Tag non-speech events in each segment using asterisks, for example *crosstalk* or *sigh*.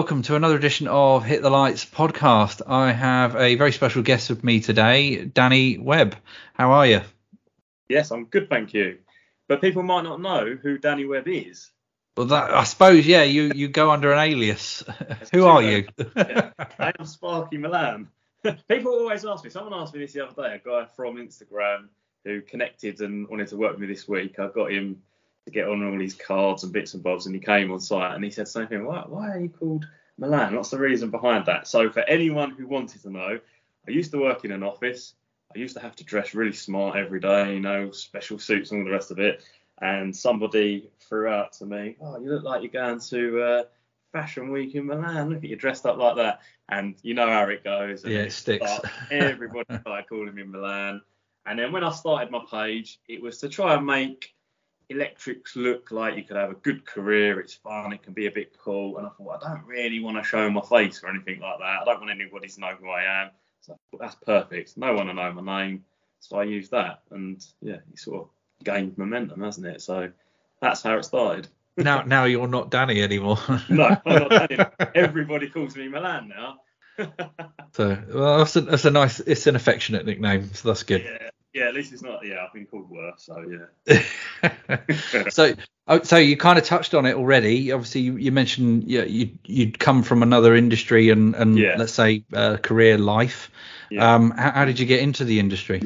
Welcome to another edition of Hit the Lights podcast. I have a very special guest with me today, Danny Webb. How are you? Yes, I'm good, thank you. But people might not know who Danny Webb is. Well, that, I suppose, yeah, you, you go under an alias. Who are you? *laughs* yeah, I am Sparky Milan. *laughs* people always ask me. Someone asked me this the other day. A guy from Instagram who connected and wanted to work with me this week. I got him to get on all these cards and bits and bobs, and he came on site and he said something. Why, why are you called Milan? What's the reason behind that? So for anyone who wanted to know, I used to work in an office. I used to have to dress really smart every day, you know, special suits and all the rest of it. And somebody threw out to me, "Oh, you look like you're going to uh, Fashion Week in Milan. Look at you dressed up like that." And you know how it goes. yeah, it sticks. everybody *laughs* started calling me Milan. And then when I started my page, it was to try and make electrics look like you could have a good career. It's fun. It can be a bit cool. And I thought, I don't really want to show my face or anything like that. I don't want anybody to know who I am. So that's perfect. No one to know my name. So I used that. And yeah, it sort of gained momentum, hasn't it? So that's how it started. now, now you're not Danny anymore. *laughs* no, I'm not Danny. *laughs* Everybody calls me Milan now. *laughs* so well, that's a, that's a nice. It's an affectionate nickname, so that's good. Yeah, yeah. At least it's not. Yeah, I've been called worse. So yeah. *laughs* so oh, so you kind of touched on it already. Obviously, you, you mentioned yeah, you you'd come from another industry and and Yeah. let's say uh, career life. Yeah. Um, how, how did you get into the industry?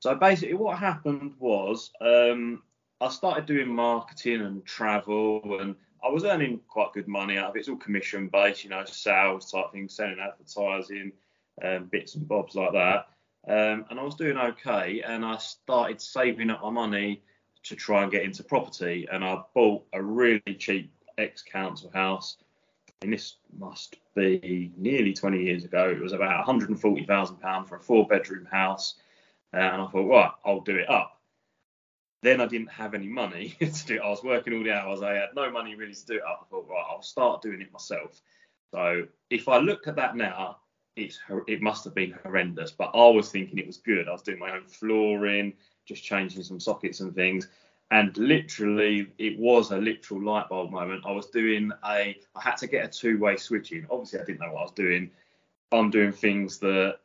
So basically, what happened was um, I started doing marketing and travel, and I was earning quite good money out of it. It's all commission based, you know, sales type things, selling advertising, um, bits and bobs like that. Um, and I was doing okay, and I started saving up my money to try and get into property. And I bought a really cheap ex council house. And this must be nearly 20 years ago. It was about 140,000 pound for a four bedroom house. Uh, and I thought, right, I'll do it up. Then I didn't have any money *laughs* to do it. I was working all the hours. I had no money really to do it up. I thought, right, I'll start doing it myself. So if I look at that now, it's it must have been horrendous. But I was thinking it was good. I was doing my own flooring, just changing some sockets and things. And literally, it was a literal light bulb moment. I was doing a, I had to get a two-way switch in. Obviously, I didn't know what I was doing. I'm doing things that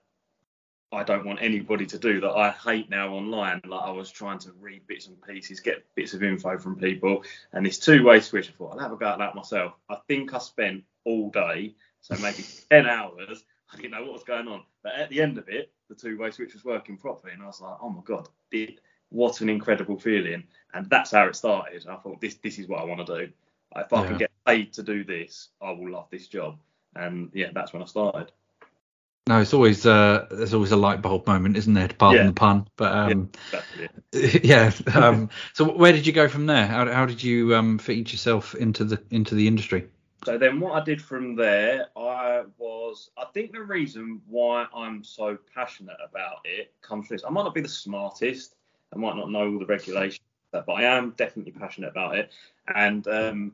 I don't want anybody to do that I hate now online. Like I was trying to read bits and pieces, get bits of info from people, and this two-way switch. I thought I'll have a go at that myself. I think I spent all day, so maybe *laughs* ten hours. *laughs* I didn't know what was going on, but at the end of it, the two-way switch was working properly, and I was like, oh my god, what an incredible feeling! And that's how it started. I thought this this is what I want to do. If I Yeah. can get paid to do this, I will love this job. And yeah, that's when I started. No, it's always uh, there's always a light bulb moment, isn't there? To pardon Yeah. the pun, but um, Exactly *laughs* yeah. *laughs* Um, so where did you go from there? How, how did you um, fit yourself into the into the industry? So then what I did from there, I was, I think the reason why I'm so passionate about it comes from this. I might not be the smartest, I might not know all the regulations, but I am definitely passionate about it. And um,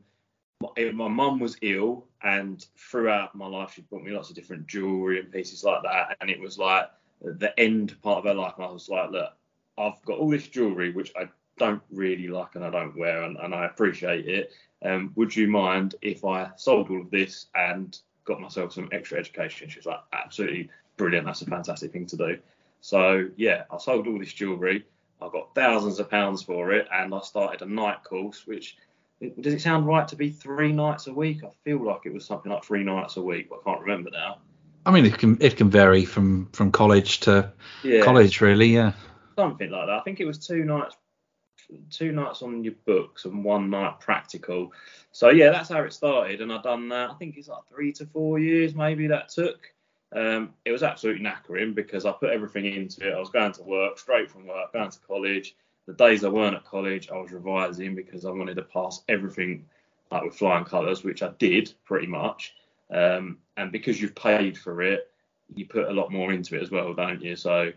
my my mum was ill, and throughout my life, she bought me lots of different jewelry and pieces like that. And it was like the end part of her life. And I was like, look, I've got all this jewelry, which I don't really like and I don't wear, and, and I appreciate it. Um, would you mind if I sold all of this and got myself some extra education? She's like, absolutely brilliant. That's a fantastic thing to do. So yeah, I sold all this jewelry. I got thousands of pounds for it, and I started a night course. Which does it sound right to be three nights a week? I feel like it was something like three nights a week, but I can't remember now. I mean, it can it can vary from from college to Yeah, college, really. Yeah. something like that. I think it was two nights, two nights on your books and one night practical. So yeah, that's how it started, and I've done that. I think it's like three to four years, maybe that took. Um, it was absolutely knackering because I put everything into it. I was going to work straight from work, going to college. The days I weren't at college, I was revising because I wanted to pass everything like with flying colours, which I did pretty much. Um, and because you've paid for it, you put a lot more into it as well, don't you? So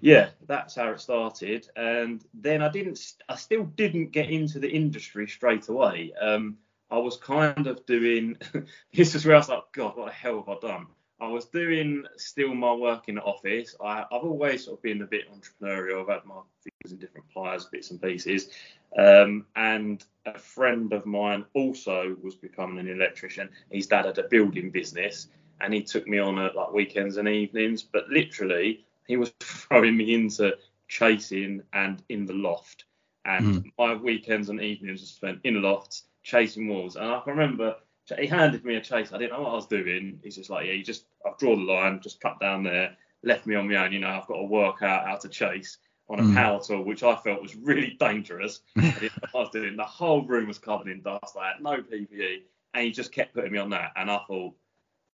yeah, that's how it started. And then I didn't, I still didn't get into the industry straight away. Um, I was kind of doing, *laughs* this is where I was like, God, what the hell have I done? I was doing still my work in the office. I, I've always sort of been a bit entrepreneurial. I've had my fingers in different pies, bits and pieces. Um, and a friend of mine also was becoming an electrician. His dad had a building business, and he took me on at like weekends and evenings. But literally, he was *laughs* throwing me into chasing and in the loft. And mm. my weekends and evenings were spent in lofts chasing walls. And I can remember he handed me a chase. I didn't know what I was doing. He's just like, yeah, you just, I've drawn the line, just cut down there, left me on my own. You know, I've got to work out how to chase on a mm. power tool, which I felt was really dangerous. *laughs* I, I was doing. The whole room was covered in dust. I had no PPE, and he just kept putting me on that. And I thought,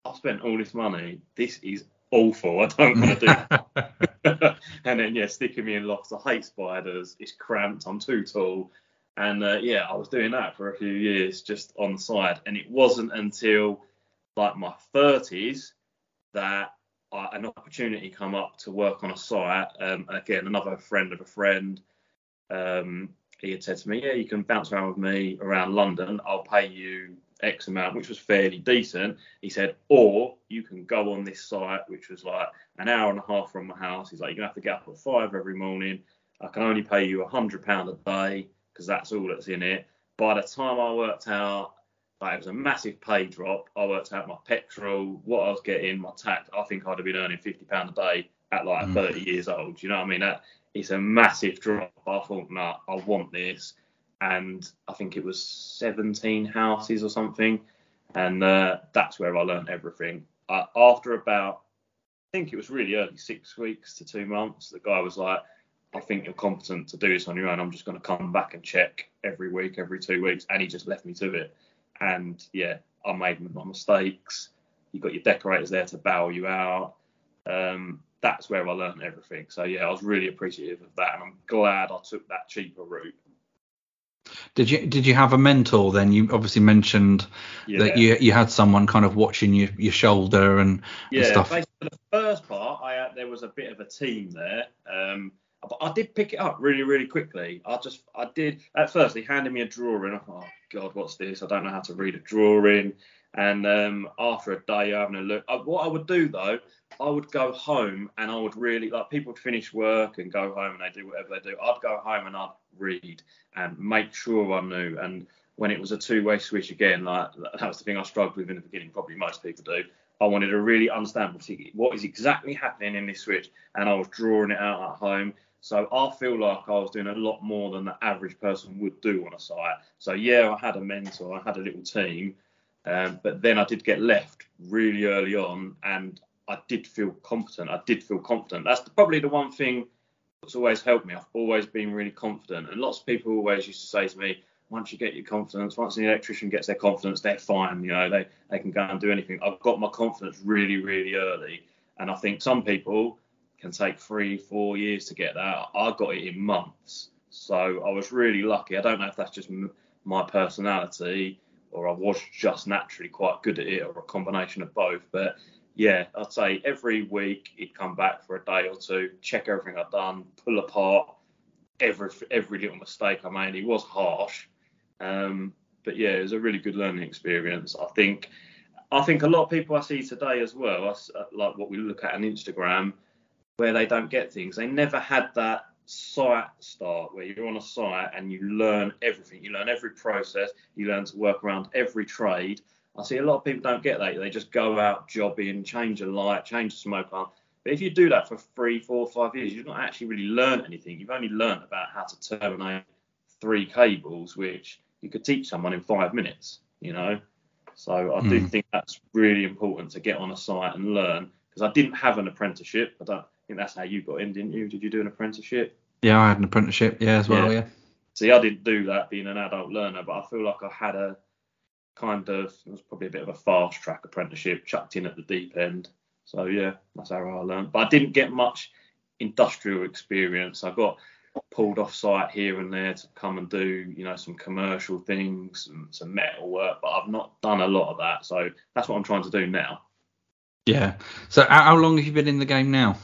I've spent all this money. This is awful. I don't want to do that. *laughs* *laughs* and then yeah, sticking me in lofts. I hate spiders. It's cramped. I'm too tall. And uh, yeah, I was doing that for a few years just on the side. And it wasn't until like my 30s that I, an opportunity come up to work on a site. Um, again, another friend of a friend, um, he had said to me, yeah, you can bounce around with me around London. I'll pay you X amount, which was fairly decent. He said, or you can go on this site, which was like an hour and a half from my house. He's like, you're gonna have to get up at five every morning. I can only pay you a hundred pound a day because that's all that's in it. By the time I worked out, like it was a massive pay drop. I worked out my petrol, what I was getting, my tax. I think I'd have been earning fifty pound a day at like mm. 30 years old. You know what I mean? That it's a massive drop. I thought, nah, I want this, and I think it was 17 houses or something, and uh, that's where I learned everything. Uh, after about, I think it was really early, six weeks to two months, the guy was like, I think you're competent to do this on your own. I'm just going to come back and check every week, every two weeks. And he just left me to it. And yeah, I made my mistakes. You got your decorators there to bow you out. Um, that's where I learned everything. So yeah, I was really appreciative of that, and I'm glad I took that cheaper route. Did you did you have a mentor then? You obviously mentioned yeah. that you you had someone kind of watching your, your shoulder and, yeah, and stuff. Basically, the first part, I had, there was a bit of a team there. Um, but I did pick it up really, really quickly. I just, I did at first. He handed me a drawing. I thought, oh God, what's this? I don't know how to read a drawing. And um, after a day you're having a look, I, what I would do though, I would go home and I would really like people would finish work and go home and they do whatever they do. I'd go home and I'd read and make sure I knew. And when it was a two-way switch again, like that was the thing I struggled with in the beginning. Probably most people do. I wanted to really understand what is exactly happening in this switch, and I was drawing it out at home. So I feel like I was doing a lot more than the average person would do on a site. So yeah, I had a mentor, I had a little team, um, but then I did get left really early on, and I did feel competent. I did feel confident. That's probably the one thing that's always helped me. I've always been really confident, and lots of people always used to say to me, once you get your confidence, once an electrician gets their confidence, they're fine. You know, they they can go and do anything. I've got my confidence really, really early, and I think some people can take three, four years to get that. I got it in months. So I was really lucky. I don't know if that's just m- my personality or I was just naturally quite good at it or a combination of both. But yeah, I'd say every week he'd come back for a day or two, check everything I'd done, pull apart every every little mistake I made. He was harsh, um, but yeah, it was a really good learning experience. I think I think a lot of people I see today as well, like what we look at on Instagram, where they don't get things. They never had that site start where you're on a site and you learn everything. You learn every process. You learn to work around every trade. I see a lot of people don't get that. They just go out jobbing, change a light, change a smoke alarm. But if you do that for three, four, five years, you've not actually really learned anything. You've only learned about how to terminate three cables, which you could teach someone in five minutes, you know. So I do hmm. think that's really important to get on a site and learn because I didn't have an apprenticeship. I don't think that's how you got in, didn't you? Did you do an apprenticeship? Yeah, I had an apprenticeship, yeah, as well, yeah. yeah. See, I didn't do that being an adult learner, but I feel like I had a kind of, it was probably a bit of a fast track apprenticeship chucked in at the deep end. So, yeah, that's how I learned. But I didn't get much industrial experience. I got pulled off site here and there to come and do, you know, some commercial things and some metal work, but I've not done a lot of that. So that's what I'm trying to do now. Yeah. So how long have you been in the game now?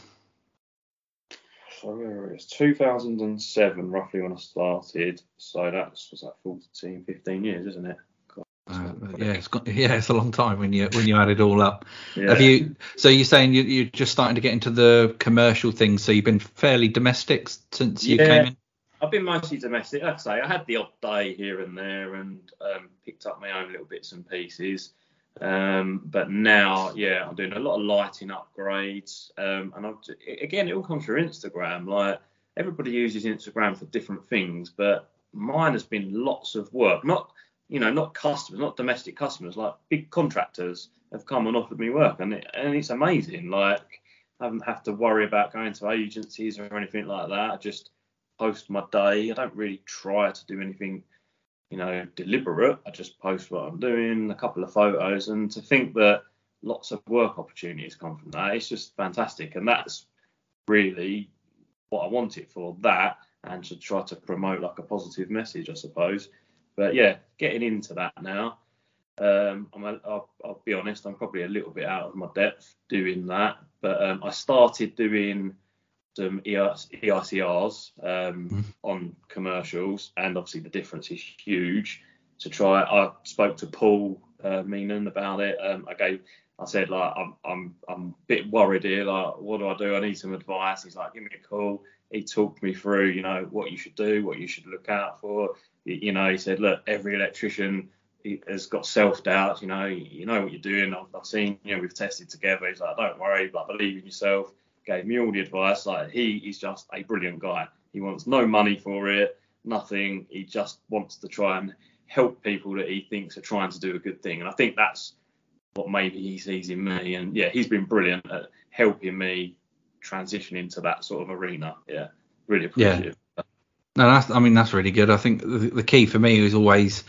It is 2007 roughly when I started. So that's was that 14, 15 years, isn't it? Uh, yeah, it's got, yeah, it's a long time when you when you add it all up. Yeah. Have you? So you're saying you, you're just starting to get into the commercial thing. So you've been fairly domestic since you Yeah. came in. I've been mostly domestic. Like I say, I had the odd day here and there and um, picked up my own little bits and pieces. Um, but now, yeah, I'm doing a lot of lighting upgrades. Um, and I've, again, it all comes through Instagram. Like everybody uses Instagram for different things, but mine has been lots of work. Not, you know, not customers, not domestic customers, like big contractors have come and offered me work, and it, and it's amazing. Like I haven't have to worry about going to agencies or anything like that. I just post my day. I don't really try to do anything, you know, deliberate. I just post what I'm doing, a couple of photos, and to think that lots of work opportunities come from that, it's just fantastic. And that's really what I want it for. That and to try to promote like a positive message, I suppose. But yeah, getting into that now. Um, I'm a, I'll, I'll be honest, I'm probably a little bit out of my depth doing that. But um, I started doing some EICRs um, Mhm. on commercials, and obviously the difference is huge. To try, I spoke to Paul uh, Meenan about it. Um, I gave, I said like I'm, I'm, I'm a bit worried here. Like, what do I do? I need some advice. He's like, give me a call. He talked me through, you know, what you should do, what you should look out for. You know, he said, look, every electrician has got self doubt. You know, you know what you're doing. I've, I've seen, you know, we've tested together. He's like, don't worry, like believe in yourself. Gave me all the advice. Like he is just a brilliant guy. He wants no money for it, nothing. He just wants to try and help people that he thinks are trying to do a good thing. And I think that's what maybe he sees in me. And yeah, he's been brilliant at helping me transition into that sort of arena. Yeah, really Yeah. appreciate it. No, that's, I mean that's really good. I think the, the key for me is always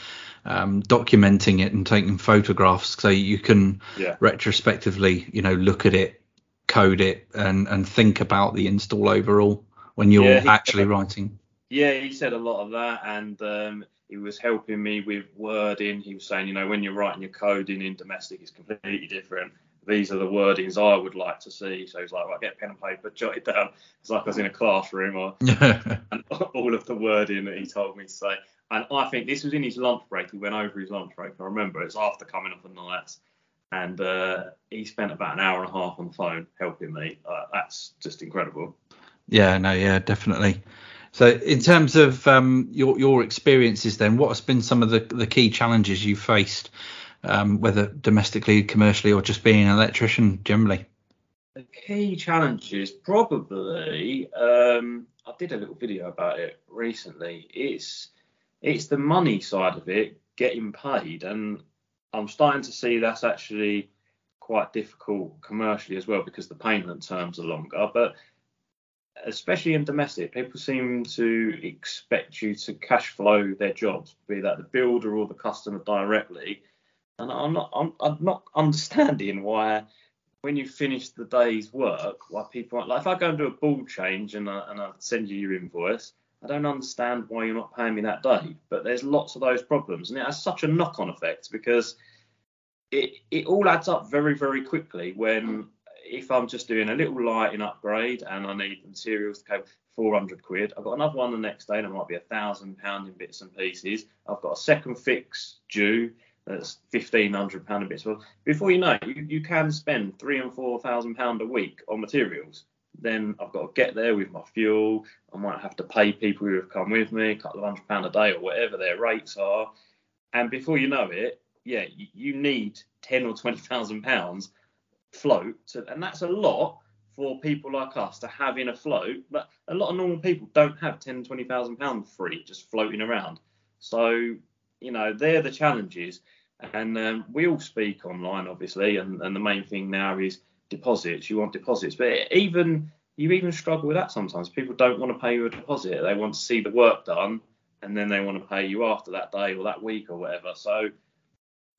um, documenting it and taking photographs so you can Yeah. retrospectively, you know, look at it, code it, and and think about the install overall when you're Yeah, he- actually writing. Yeah, he said a lot of that, and um, he was helping me with wording. He was saying, you know, when you're writing your coding in domestic, it's completely different. These are the wordings I would like to see. So he's like, right, get a pen and paper, jot it down. It's like I was in a classroom, or *laughs* and all of the wording that he told me to say. And I think this was in his lunch break. He went over his lunch break. I remember it's after coming off the nights, and uh, he spent about an hour and a half on the phone helping me. Uh, that's just incredible. Yeah, no, yeah, definitely. So, in terms of um, your your experiences, then, what has been some of the the key challenges you faced, um, whether domestically, commercially, or just being an electrician generally? The key challenges probably um, I did a little video about it recently. It's it's the money side of it, getting paid, and I'm starting to see that's actually quite difficult commercially as well because the payment terms are longer. But especially in domestic, people seem to expect you to cash flow their jobs, be that the builder or the customer directly. And I'm not I'm, I'm not understanding why when you finish the day's work, why people like if I go and do a ball change and I, and I send you your invoice, I don't understand why you're not paying me that day. But there's lots of those problems, and it has such a knock-on effect because it it all adds up very very quickly. When if I'm just doing a little lighting upgrade and I need materials to cover 400 quid, I've got another one the next day and it might be a thousand pound in bits and pieces. I've got a second fix due that's fifteen hundred pound a bit. So before you know, it, you, you can spend three and four thousand pound a week on materials. Then I've got to get there with my fuel. I might have to pay people who have come with me a couple of hundred pound a day or whatever their rates are. And before you know it, yeah, you, need ten or twenty thousand pounds float, to, and that's a lot for people like us to have in a float. But a lot of normal people don't have ten, twenty thousand pounds free just floating around. So you know they're the challenges, and um, we all speak online, obviously, and, and the main thing now is deposits. You want deposits, but even you even struggle with that sometimes. People don't want to pay you a deposit; they want to see the work done, and then they want to pay you after that day or that week or whatever. So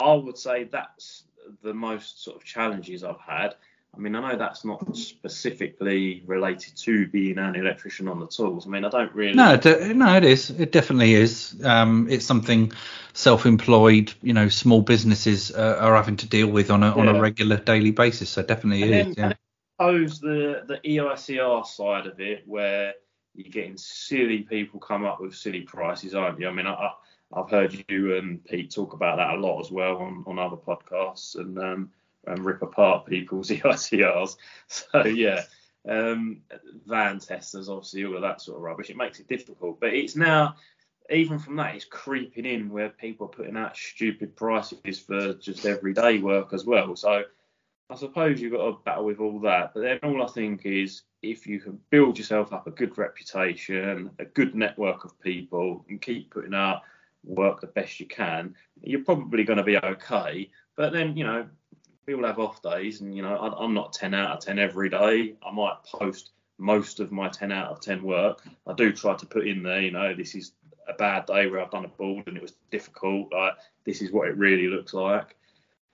I would say that's the most sort of challenges I've had. I mean, I know that's not specifically related to being an electrician on the tools. I mean, I don't really. No, de- no, it is. It definitely is. Um, it's something self-employed, you know, small businesses uh, are having to deal with on a on a regular daily basis. So definitely And it then, is. Yeah. and then I suppose the the EICR side of it, where you're getting silly people come up with silly prices, aren't you? I mean, I, I I've heard you and Pete talk about that a lot as well on, on other podcasts and um, and rip apart people's *laughs* EICRs. So yeah, um, van testers, obviously all of that sort of rubbish. It makes it difficult, but it's now even from that, it's creeping in where people are putting out stupid prices for just everyday work as well. So I suppose you've got to battle with all that. But then all I think is if you can build yourself up a good reputation, a good network of people, and keep putting out work the best you can, you're probably going to be okay. But then, you know, all have off days, and you know, I, I'm not 10 out of 10 every day. I might post most of my 10 out of 10 work. I do try to put in there, you know, this is a bad day where I've done a board and it was difficult. Like this is what it really looks like.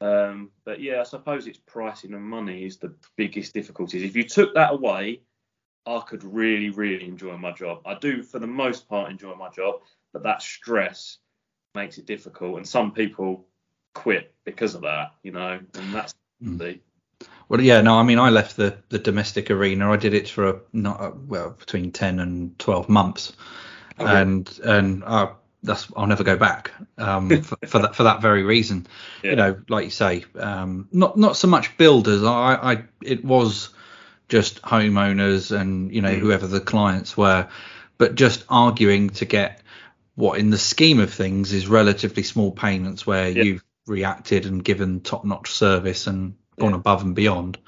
Um, but yeah, I suppose it's pricing and money is the biggest difficulties. If you took that away, I could really, really enjoy my job. I do, for the most part, enjoy my job, but that stress makes it difficult. And some people quit because of that, you know, and that's mm. the. Well, yeah, no, I mean, I left the, the domestic arena. I did it for a, not a, well between ten and twelve months, and and I that's I'll never go back um, *laughs* for, for, that for that very reason. Yeah. You know, like you say, um, not not so much builders. I, I it was just homeowners and you know mm. whoever the clients were, but just arguing to get what in the scheme of things is relatively small payments where yeah. you've reacted and given top notch service and gone yeah. above and beyond.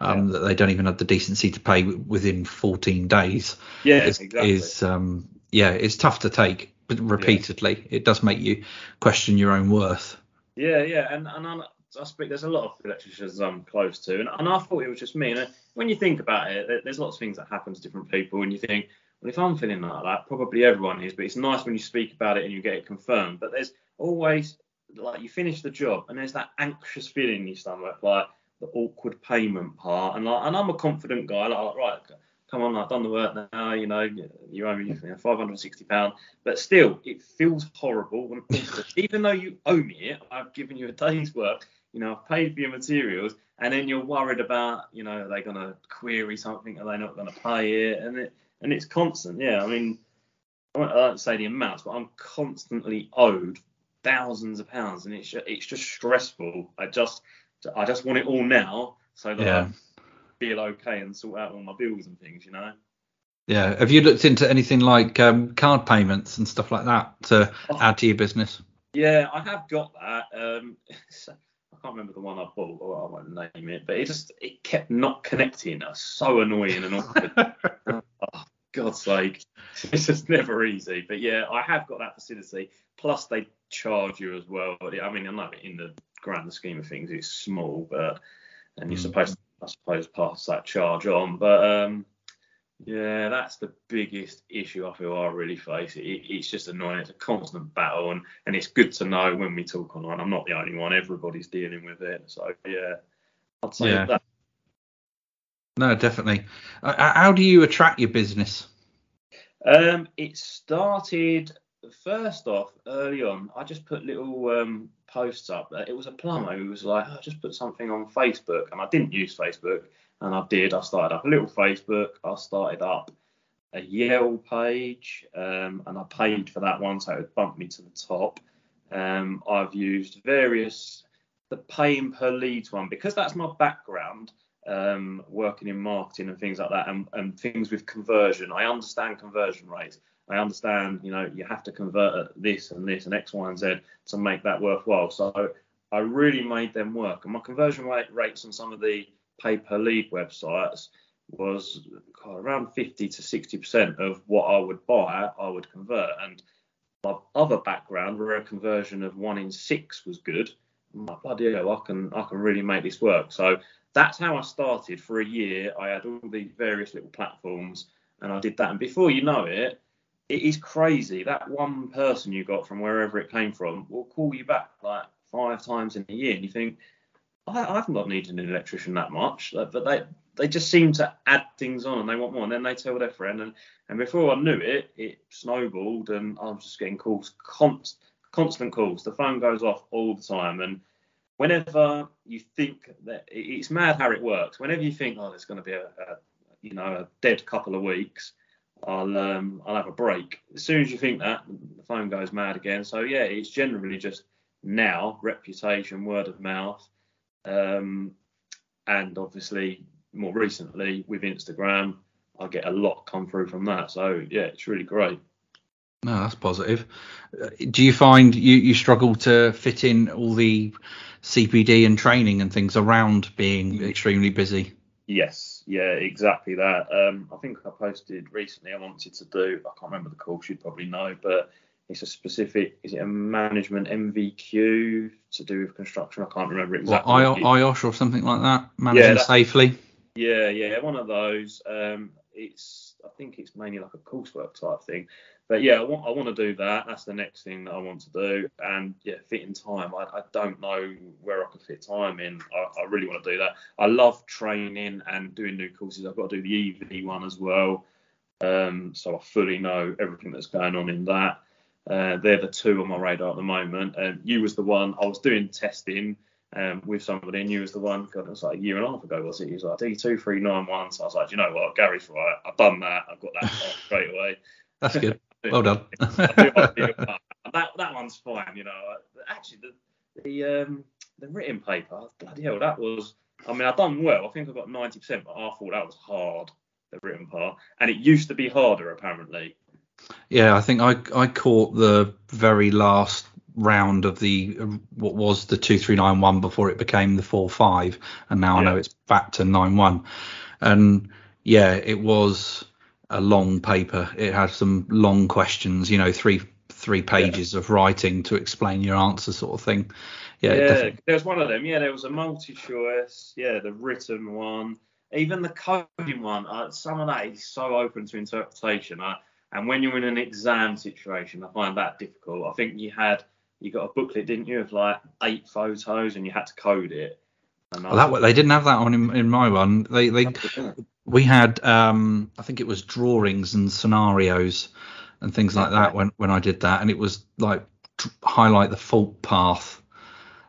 Um, that they don't even have the decency to pay within 14 days. Yeah, is, exactly. Is um, yeah, it's tough to take but repeatedly. Yeah. It does make you question your own worth. Yeah, yeah, and and I, I speak. There's a lot of electricians I'm close to, and, and I thought it was just me. And when you think about it, there's lots of things that happen to different people, and you think, well, if I'm feeling like that, probably everyone is. But it's nice when you speak about it and you get it confirmed. But there's always like you finish the job, and there's that anxious feeling in your stomach, like the awkward payment part, and like, and I'm a confident guy, like right come on, I've done the work now, you know, you owe me you know, 560 pounds, but still, it feels horrible. even though you owe me it, I've given you a day's work, you know, I've paid for your materials, and then you're worried about, you know, are they going to query something? Are they not going to pay it? And it and it's constant. Yeah, I mean, I don't say the amounts, but I'm constantly owed thousands of pounds, and it's just, it's just stressful. I just I just want it all now, so that yeah feel okay and sort out all my bills and things, you know. Yeah. Have you looked into anything like um, card payments and stuff like that to oh, add to your business? Yeah, I have got that. Um, *laughs* I can't remember the one I bought, or I won't name it, but it just it kept not connecting. It was so annoying and awkward. *laughs* oh, God's sake, it's just never easy. But yeah, I have got that facility. Plus, they charge you as well. I mean, I know in the grand scheme of things, it's small, but and you're mm. supposed to I suppose, pass that charge on. But um, yeah, that's the biggest issue I feel I really face. It, it's just annoying. It's a constant battle, and, and it's good to know when we talk online. I'm not the only one. Everybody's dealing with it. So yeah, I'd say yeah. that. No, definitely. Uh, how do you attract your business? Um, it started first off early on. I just put little um, posts up. It was a plumber who was like, oh, just put something on Facebook, and I didn't use Facebook, and I did. I started up a little Facebook. I started up a Yell page, um, and I paid for that one, so it would bump me to the top. Um, I've used various the paying per leads one because that's my background. Um, working in marketing and things like that, and, and things with conversion. I understand conversion rates. I understand, you know, you have to convert this and this and X, Y, and Z to make that worthwhile. So I really made them work. And my conversion rate rates on some of the pay per lead websites was around 50 to 60% of what I would buy, I would convert. And my other background, where a conversion of one in six was good, my bloody hell, I can I can really make this work. So that's how I started. For a year, I had all these various little platforms, and I did that. And before you know it, it is crazy that one person you got from wherever it came from will call you back like five times in a year, and you think, I, I've not needed an electrician that much, but they they just seem to add things on and they want more, and then they tell their friend, and and before I knew it, it snowballed, and I was just getting calls, const, constant calls. The phone goes off all the time, and whenever you think that it's mad how it works. Whenever you think, oh, there's going to be a, a you know a dead couple of weeks I'll um, I'll have a break. As soon as you think that, the phone goes mad again. So yeah, it's generally just now reputation, word of mouth, um, and obviously more recently with Instagram, I get a lot come through from that. So yeah, it's really great. No, that's positive. Do you find you, you struggle to fit in all the CPD and training and things around being extremely busy? Yes, yeah, exactly that. Um, I think I posted recently. I wanted to do. I can't remember the course. You'd probably know, but it's a specific. Is it a management NVQ to do with construction? I can't remember exactly. What, IOSH or something like that. Managing yeah, safely. Yeah, yeah, one of those. Um, it's. I think it's mainly like a coursework type thing but yeah, I want I want to do that. That's the next thing that I want to do, and yeah, fit in time. I, I don't know where I can fit time in. I, I, really want to do that. I love training and doing new courses. I've got to do the EV one as well, um, so I fully know everything that's going on in that. Uh, they're the two on my radar at the moment. And you was the one I was doing testing um, with somebody, and you was the one. God, it was like a year and a half ago, was it? He was like D two three nine one. So I was like, you know what, Gary's right. I've done that. I've got that *laughs* straight away. That's good. Well done. *laughs* that that one's fine, you know. Actually, the the um the written paper, bloody hell, that was. I mean, I've done well. I think I got 90%, but I thought that was hard, the written part, and it used to be harder apparently. Yeah, I think I I caught the very last round of the what was the 2391 before it became the 45 and now yeah. I know it's back to 91 and yeah it was a long paper. It had some long questions, you know, three three pages yeah. of writing to explain your answer, sort of thing. Yeah, yeah there was one of them. Yeah, there was a multi-choice. Yeah, the written one, even the coding one. Uh, some of that is so open to interpretation. Uh, and when you're in an exam situation, I find that difficult. I think you had you got a booklet, didn't you, of like eight photos, and you had to code it. Well, that they didn't have that one in, in my one. They they we had um, I think it was drawings and scenarios and things like that when when I did that, and it was like highlight the fault path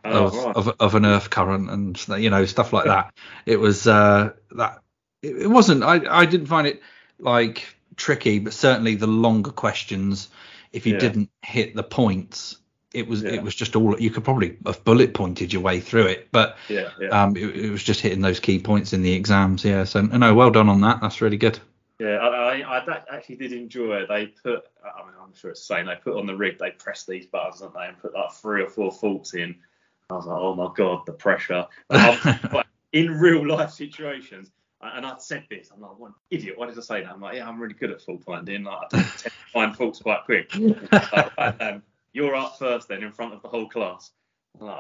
oh, of, right. of, of an earth current and you know stuff like that. It was uh, that it, it wasn't. I I didn't find it like tricky, but certainly the longer questions, if you yeah. didn't hit the points, it was yeah. it was just all you could probably have bullet pointed your way through it, but yeah, yeah. Um, it, it, was just hitting those key points in the exams. Yeah, so no, well done on that. That's really good. Yeah, I, I, I actually did enjoy it. They put, I mean, I'm sure it's the same. They put on the rig, they press these buttons, don't they, and put like three or four faults in. I was like, oh my god, the pressure. But *laughs* in real life situations, and I said this, I'm like, what an idiot, why did I say that? I'm like, yeah, I'm really good at fault finding. Like, I tend to find faults quite quick. *laughs* um, you're up first then in front of the whole class. Like,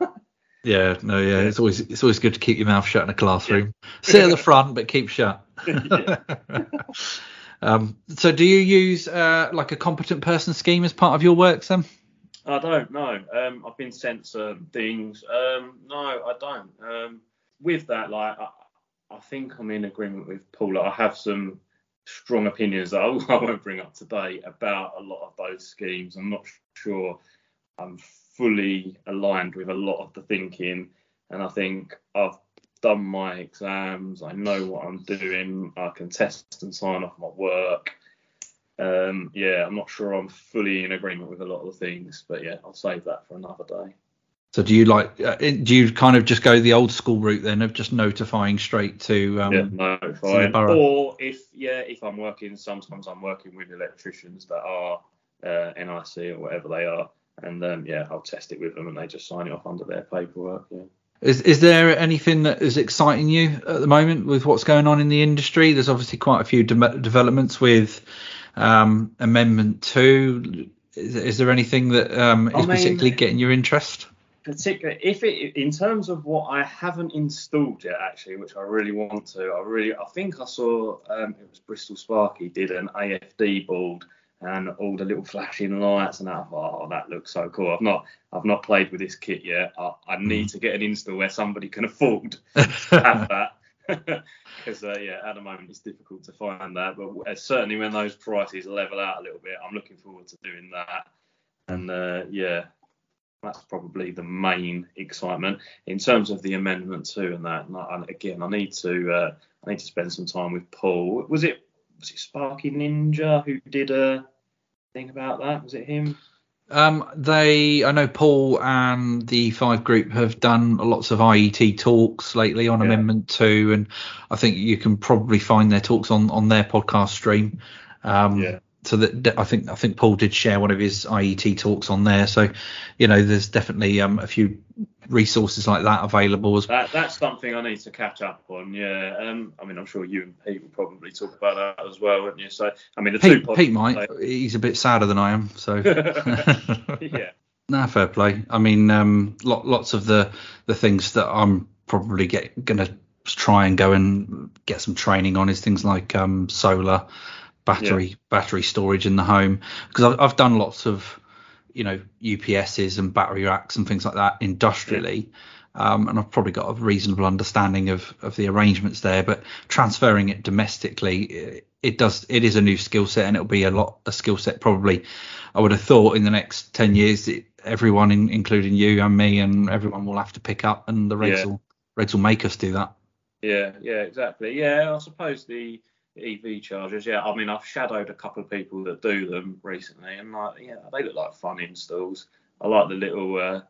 oh. Yeah, no, yeah, it's always it's always good to keep your mouth shut in a classroom. Yeah. *laughs* Sit at the front, but keep shut. *laughs* um, so, do you use uh, like a competent person scheme as part of your work, Sam? I don't know. Um, I've been sent some things. Um, no, I don't. Um, with that, like, I, I, think I'm in agreement with Paul. I have some strong opinions that I, I *laughs* won't bring up today about a lot of those schemes. I'm not sure I'm fully aligned with a lot of the thinking, and I think I've done my exams. I know what I'm doing. I can test and sign off my work. Um, yeah, I'm not sure I'm fully in agreement with a lot of the things, but yeah, I'll save that for another day. So do you like? Uh, do you kind of just go the old school route then of just notifying straight to? Um, yeah, notifying. Or if yeah, if I'm working, sometimes I'm working with electricians that are uh, NIC or whatever they are, and um, yeah, I'll test it with them and they just sign it off under their paperwork. Yeah. Is is there anything that is exciting you at the moment with what's going on in the industry? There's obviously quite a few de- developments with um, Amendment Two. Is, is, there anything that um, is mean, particularly getting your interest? Particular if it in terms of what I haven't installed yet actually, which I really want to. I really I think I saw um, it was Bristol Sparky did an AFD board and all the little flashing lights and that. Oh, that looks so cool. I've not I've not played with this kit yet. I, I need mm. to get an install where somebody can afford *laughs* to have that. *laughs* Because uh, yeah, at the moment it's difficult to find that, but certainly when those prices level out a little bit, I'm looking forward to doing that. And uh, yeah, that's probably the main excitement in terms of the amendment too and that. And again, I need to uh, I need to spend some time with Paul. Was it was it Sparky Ninja who did a thing about that? Was it him? Um, they, I know Paul and the Five Group have done lots of IET talks lately on Yeah. Amendment Two, and I think you can probably find their talks on on their podcast stream. Um, Yeah. So that I think I think Paul did share one of his IET talks on there. So, you know, there's definitely um, a few resources like that available as That that's something I need to catch up on. Yeah. Um. I mean, I'm sure you and Pete will probably talk about that as well, wouldn't you? So, I mean, the two Pete, Pete might. He's a bit sadder than I am. So. *laughs* yeah. *laughs* Nah, fair play. I mean, um, lot, lots of the the things that I'm probably get gonna try and go and get some training on is things like um, solar, battery battery storage in the home because I've, I've done lots of you know UPSs and battery racks and things like that industrially. Um, and I've probably got a reasonable understanding of, of the arrangements there, but transferring it domestically, it, it does it is a new skill set, and it'll be a lot a skill set probably. I would have thought in the next ten years, it, everyone, in, including you and me, and everyone will have to pick up, and the regs Yeah. will regs will make us do that. Yeah, yeah, exactly. Yeah, I suppose the EV chargers. Yeah, I mean, I've shadowed a couple of people that do them recently, and like, yeah, they look like fun installs. I like the little uh,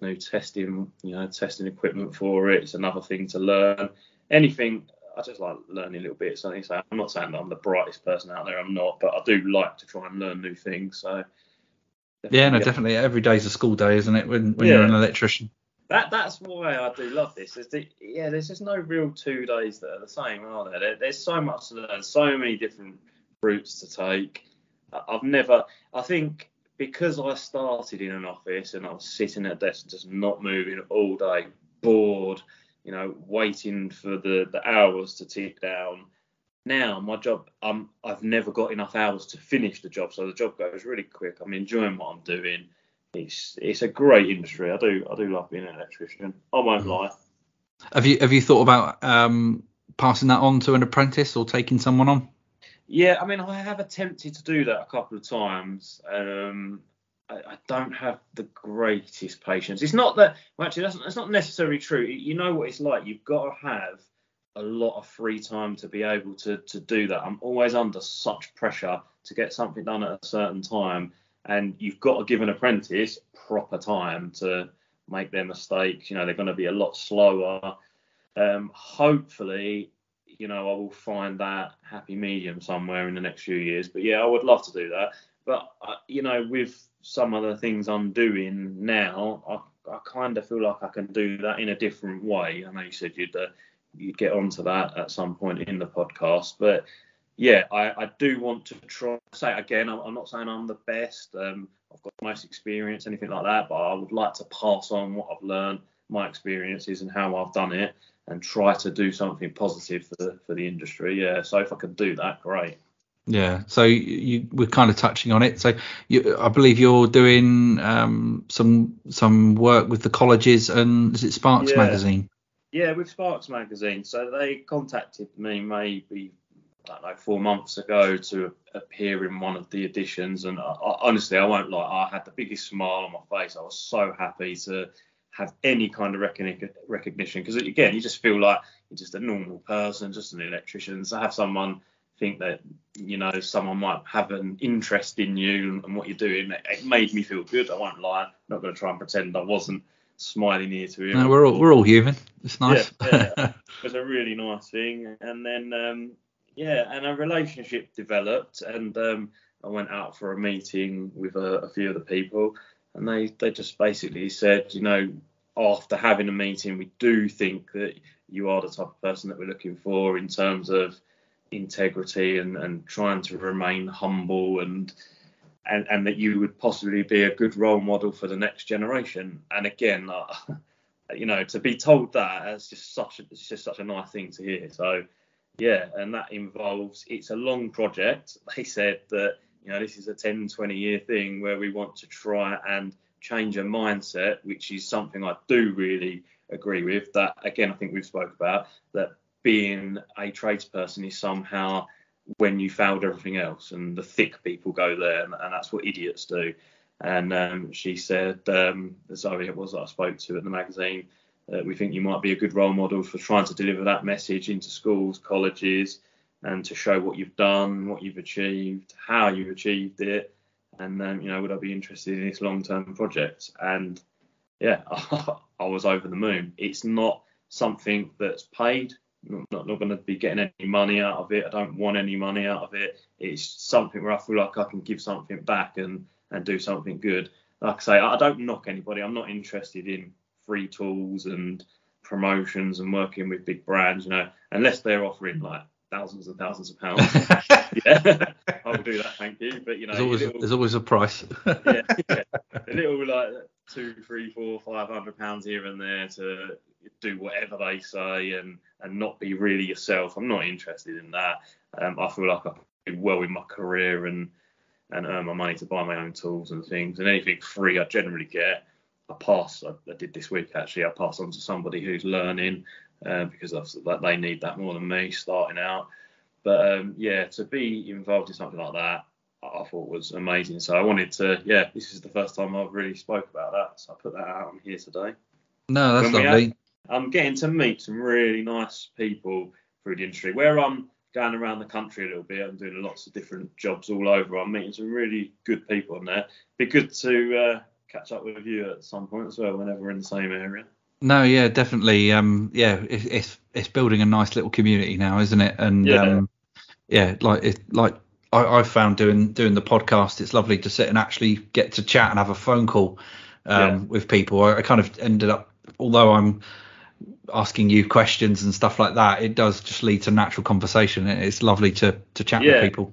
new testing, you know, testing equipment for it. It's another thing to learn. Anything. I just like learning little bits. I think so. I'm not saying that I'm the brightest person out there. I'm not, but I do like to try and learn new things. So. Yeah, no, definitely. Every day's a school day, isn't it? When when Yeah. you're an electrician. That that's why I do love this. Is the, yeah, there's just no real two days that are the same, are there? there? There's so much to learn, so many different routes to take. I've never, I think, because I started in an office and I was sitting at a desk just not moving all day, bored, you know, waiting for the the hours to tick down. Now my job, um, I've never got enough hours to finish the job, so the job goes really quick. I'm enjoying what I'm doing it's it's a great industry. I do I do love being an electrician. I won't lie. Have you have you thought about um, passing that on to an apprentice or taking someone on? Yeah, I mean I have attempted to do that a couple of times. Um, I, I don't have the greatest patience. It's not that well, actually that's, that's not necessarily true. You know what it's like. You've got to have a lot of free time to be able to to do that. I'm always under such pressure to get something done at a certain time, and you've got to give an apprentice proper time to make their mistakes. You know they're going to be a lot slower. Um, hopefully, you know I will find that happy medium somewhere in the next few years. But yeah, I would love to do that. But uh, you know with some of the things I'm doing now, I, I kind of feel like I can do that in a different way. I know you said you'd uh, you'd get onto that at some point in the podcast, but yeah, I, I do want to try. Say again, I'm, I'm not saying I'm the best. Um, I've got the most experience, anything like that, but I would like to pass on what I've learned, my experiences, and how I've done it, and try to do something positive for the for the industry. Yeah, so if I can do that, great. Yeah, so you, we're kind of touching on it. So you, I believe you're doing um, some some work with the colleges and is it Sparks Yeah. magazine? Yeah, with Sparks Magazine. So they contacted me maybe I don't know four months ago to appear in one of the editions, and I, I, honestly, I won't lie, I had the biggest smile on my face. I was so happy to have any kind of recogni- recognition because again, you just feel like you're just a normal person, just an electrician. So have someone think that you know someone might have an interest in you and what you're doing. It, it made me feel good. I won't lie. I'm not going to try and pretend I wasn't smiling ear to ear. No, we're all we're all human. It's nice. Yeah, *laughs* it was a really nice thing. And then, um, yeah, and a relationship developed, and um, I went out for a meeting with a, a few of the people, and they they just basically said, you know, after having a meeting, we do think that you are the type of person that we're looking for in terms of integrity and, and trying to remain humble and and, and that you would possibly be a good role model for the next generation. And again, uh, *laughs* you know, to be told that it's just such a, it's just such a nice thing to hear. So yeah, and that involves it's a long project. They said that you know this is a 10, 20 year thing where we want to try and change a mindset, which is something I do really agree with. That again, I think we've spoke about that being a tradesperson is somehow when you failed everything else, and the thick people go there, and, and that's what idiots do. And um, she said, um, Zoe it was that I spoke to at the magazine, uh, we think you might be a good role model for trying to deliver that message into schools, colleges, and to show what you've done, what you've achieved, how you've achieved it, and um, you know, would I be interested in this long-term project? And yeah, *laughs* I was over the moon. It's not something that's paid. I'm not, not going to be getting any money out of it. I don't want any money out of it. It's something where I feel like I can give something back and and do something good. Like I say, I don't knock anybody. I'm not interested in free tools and promotions and working with big brands, you know, unless they're offering like thousands and thousands of pounds. *laughs* yeah, *laughs* I'll do that, thank you. But you know, there's always, little, there's always a price. *laughs* yeah, yeah, a little like two, three, four, five hundred pounds here and there to do whatever they say and and not be really yourself. I'm not interested in that. Um, I feel like I do well in my career and and earn my money to buy my own tools and things. And anything free, I generally get. I pass. I, I did this week actually. I pass on to somebody who's learning uh, because like they need that more than me starting out. But um, yeah, to be involved in something like that, I thought was amazing. So I wanted to, yeah, this is the first time I've really spoke about that, so I put that out on here today. No, that's lovely. Have, I'm getting to meet some really nice people through the industry. Where I'm going around the country a little bit, I'm doing lots of different jobs all over. I'm meeting some really good people in there. Be good to uh, catch up with you at some point as well, whenever we're in the same area. No, yeah, definitely. Um, yeah, it, it's it's building a nice little community now, isn't it? And yeah, um, yeah like it, like I, I found doing doing the podcast, it's lovely to sit and actually get to chat and have a phone call um, yeah. with people. I, I kind of ended up, although I'm asking you questions and stuff like that, it does just lead to natural conversation. It's lovely to to chat yeah. with people.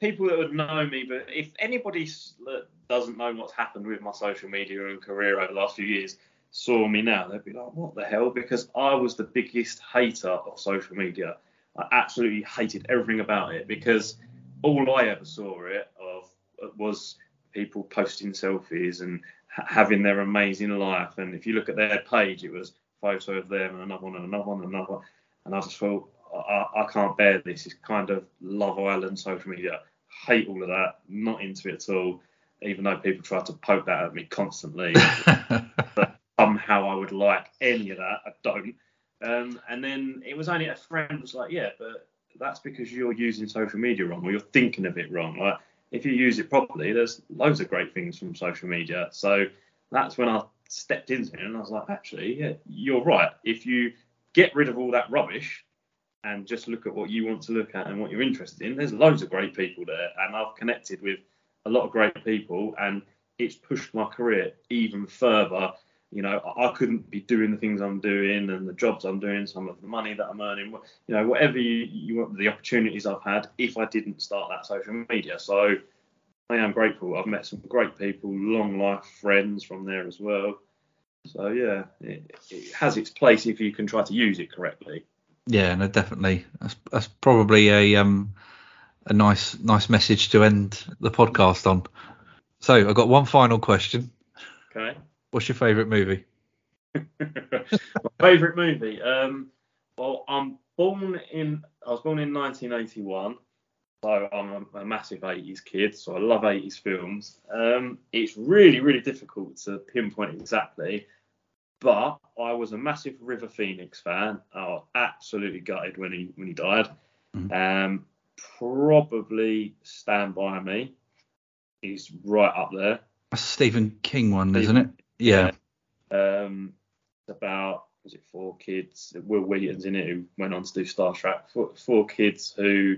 People that would know me, but if anybody that doesn't know what's happened with my social media and career over the last few years, saw me now, they'd be like, "What the hell?" Because I was the biggest hater of social media. I absolutely hated everything about it because all I ever saw it of uh, was people posting selfies and having their amazing life. And if you look at their page, it was photo of them and another one and another one and another one. And I just thought, I, I can't bear this. It's kind of Love Island social media. Hate all of that. Not into it at all. Even though people try to poke that at me constantly. *laughs* but somehow I would like any of that. I don't. Um, and then it was only a friend was like, yeah, but that's because you're using social media wrong or you're thinking of it wrong. Like if you use it properly, there's loads of great things from social media. So that's when I stepped into it and I was like, actually, yeah, you're right. If you get rid of all that rubbish and just look at what you want to look at and what you're interested in, there's loads of great people there. And I've connected with a lot of great people and it's pushed my career even further. You know, I couldn't be doing the things I'm doing and the jobs I'm doing, some of the money that I'm earning, you know, whatever you, you want, the opportunities I've had if I didn't start that social media. So I am grateful. I've met some great people, long life friends from there as well. So yeah, it, it has its place if you can try to use it correctly. Yeah, no, definitely. That's, that's probably a um a nice nice message to end the podcast on. So I've got one final question. Okay. What's your favourite movie? *laughs* My favourite movie. Um, well, I'm born in I was born in 1981. So I'm a, a, massive 80s kid, so I love 80s films. Um, it's really, really difficult to pinpoint exactly, but I was a massive River Phoenix fan. I was absolutely gutted when he when he died. Mm-hmm. Um, probably Stand By Me. He's right up there. That's a Stephen King one, Stephen, isn't it? Yeah. yeah. Um, it's about was it four kids? Wil Wheaton's in it who went on to do Star Trek. Four, four kids who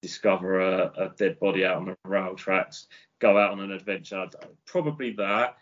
discover a, a, dead body out on the rail tracks, go out on an adventure. Probably that.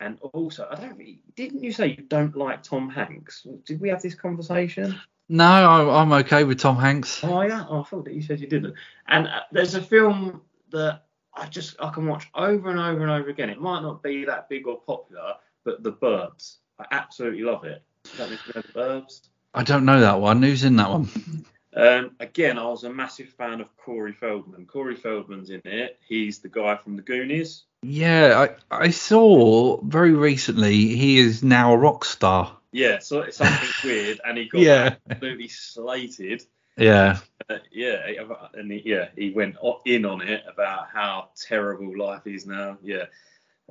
And also, I don't. Didn't you say you don't like Tom Hanks? Did we have this conversation? No, I, am okay with Tom Hanks. Oh yeah, oh, I thought that you said you didn't. And uh, there's a film that I just I can watch over and over and over again. It might not be that big or popular, but The Burbs. I absolutely love it. that The Burbs? I don't know that one. Who's in that one? Um, again, I was a massive fan of Corey Feldman. Corey Feldman's in it. He's the guy from the Goonies. Yeah, I, I saw very recently he is now a rock star. Yeah, so it's something *laughs* weird, and he got yeah. absolutely slated. Yeah. Uh, yeah, and he, yeah, he went in on it about how terrible life is now. Yeah.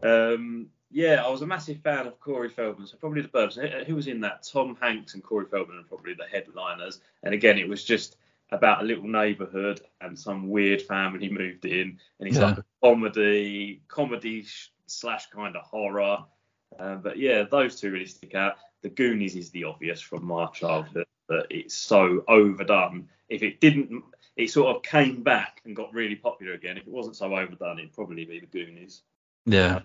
Um, yeah, I was a massive fan of Corey Feldman, so probably the Burbs. Who was in that? Tom Hanks and Corey Feldman are probably the headliners. And again, it was just about a little neighbourhood and some weird family moved in, and it's Yeah. like a comedy, comedy sh- slash kind of horror. Um, but yeah, those two really stick out. The Goonies is the obvious from my childhood, but it's so overdone. If it didn't, it sort of came back and got really popular again. If it wasn't so overdone, it'd probably be the Goonies. Yeah.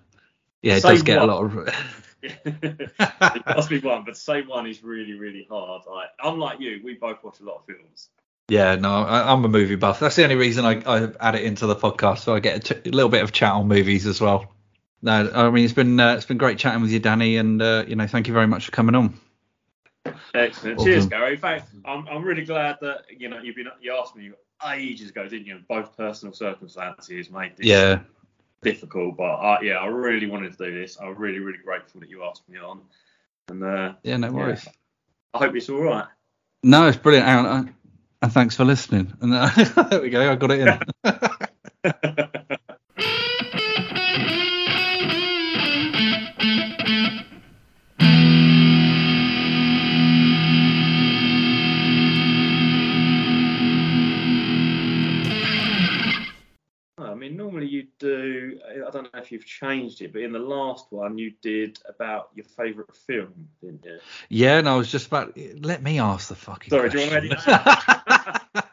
Yeah, it Say does get what? a lot of. *laughs* *laughs* it must be one, but say one is really, really hard. Like, unlike you, we both watch a lot of films. Yeah, no, I, I'm a movie buff. That's the only reason I, I add it into the podcast, so I get a, t- a little bit of chat on movies as well. No, I mean it's been uh, it's been great chatting with you, Danny, and uh, you know thank you very much for coming on. Excellent. Awesome. Cheers, Gary. In fact, I'm, I'm really glad that you know you've been you asked me ages ago, didn't you? Both personal circumstances made this Yeah, difficult, but uh, yeah, I really wanted to do this. I'm really, really grateful that you asked me on, and uh, yeah, no worries. I hope it's all right. No, it's brilliant, Aaron, and thanks for listening. And uh, *laughs* there we go, I got it *laughs* you've changed it, but in the last one you did about your favourite film, didn't you? yeah, and I was just about. Let me ask the fucking. Sorry, do you want question. to *laughs*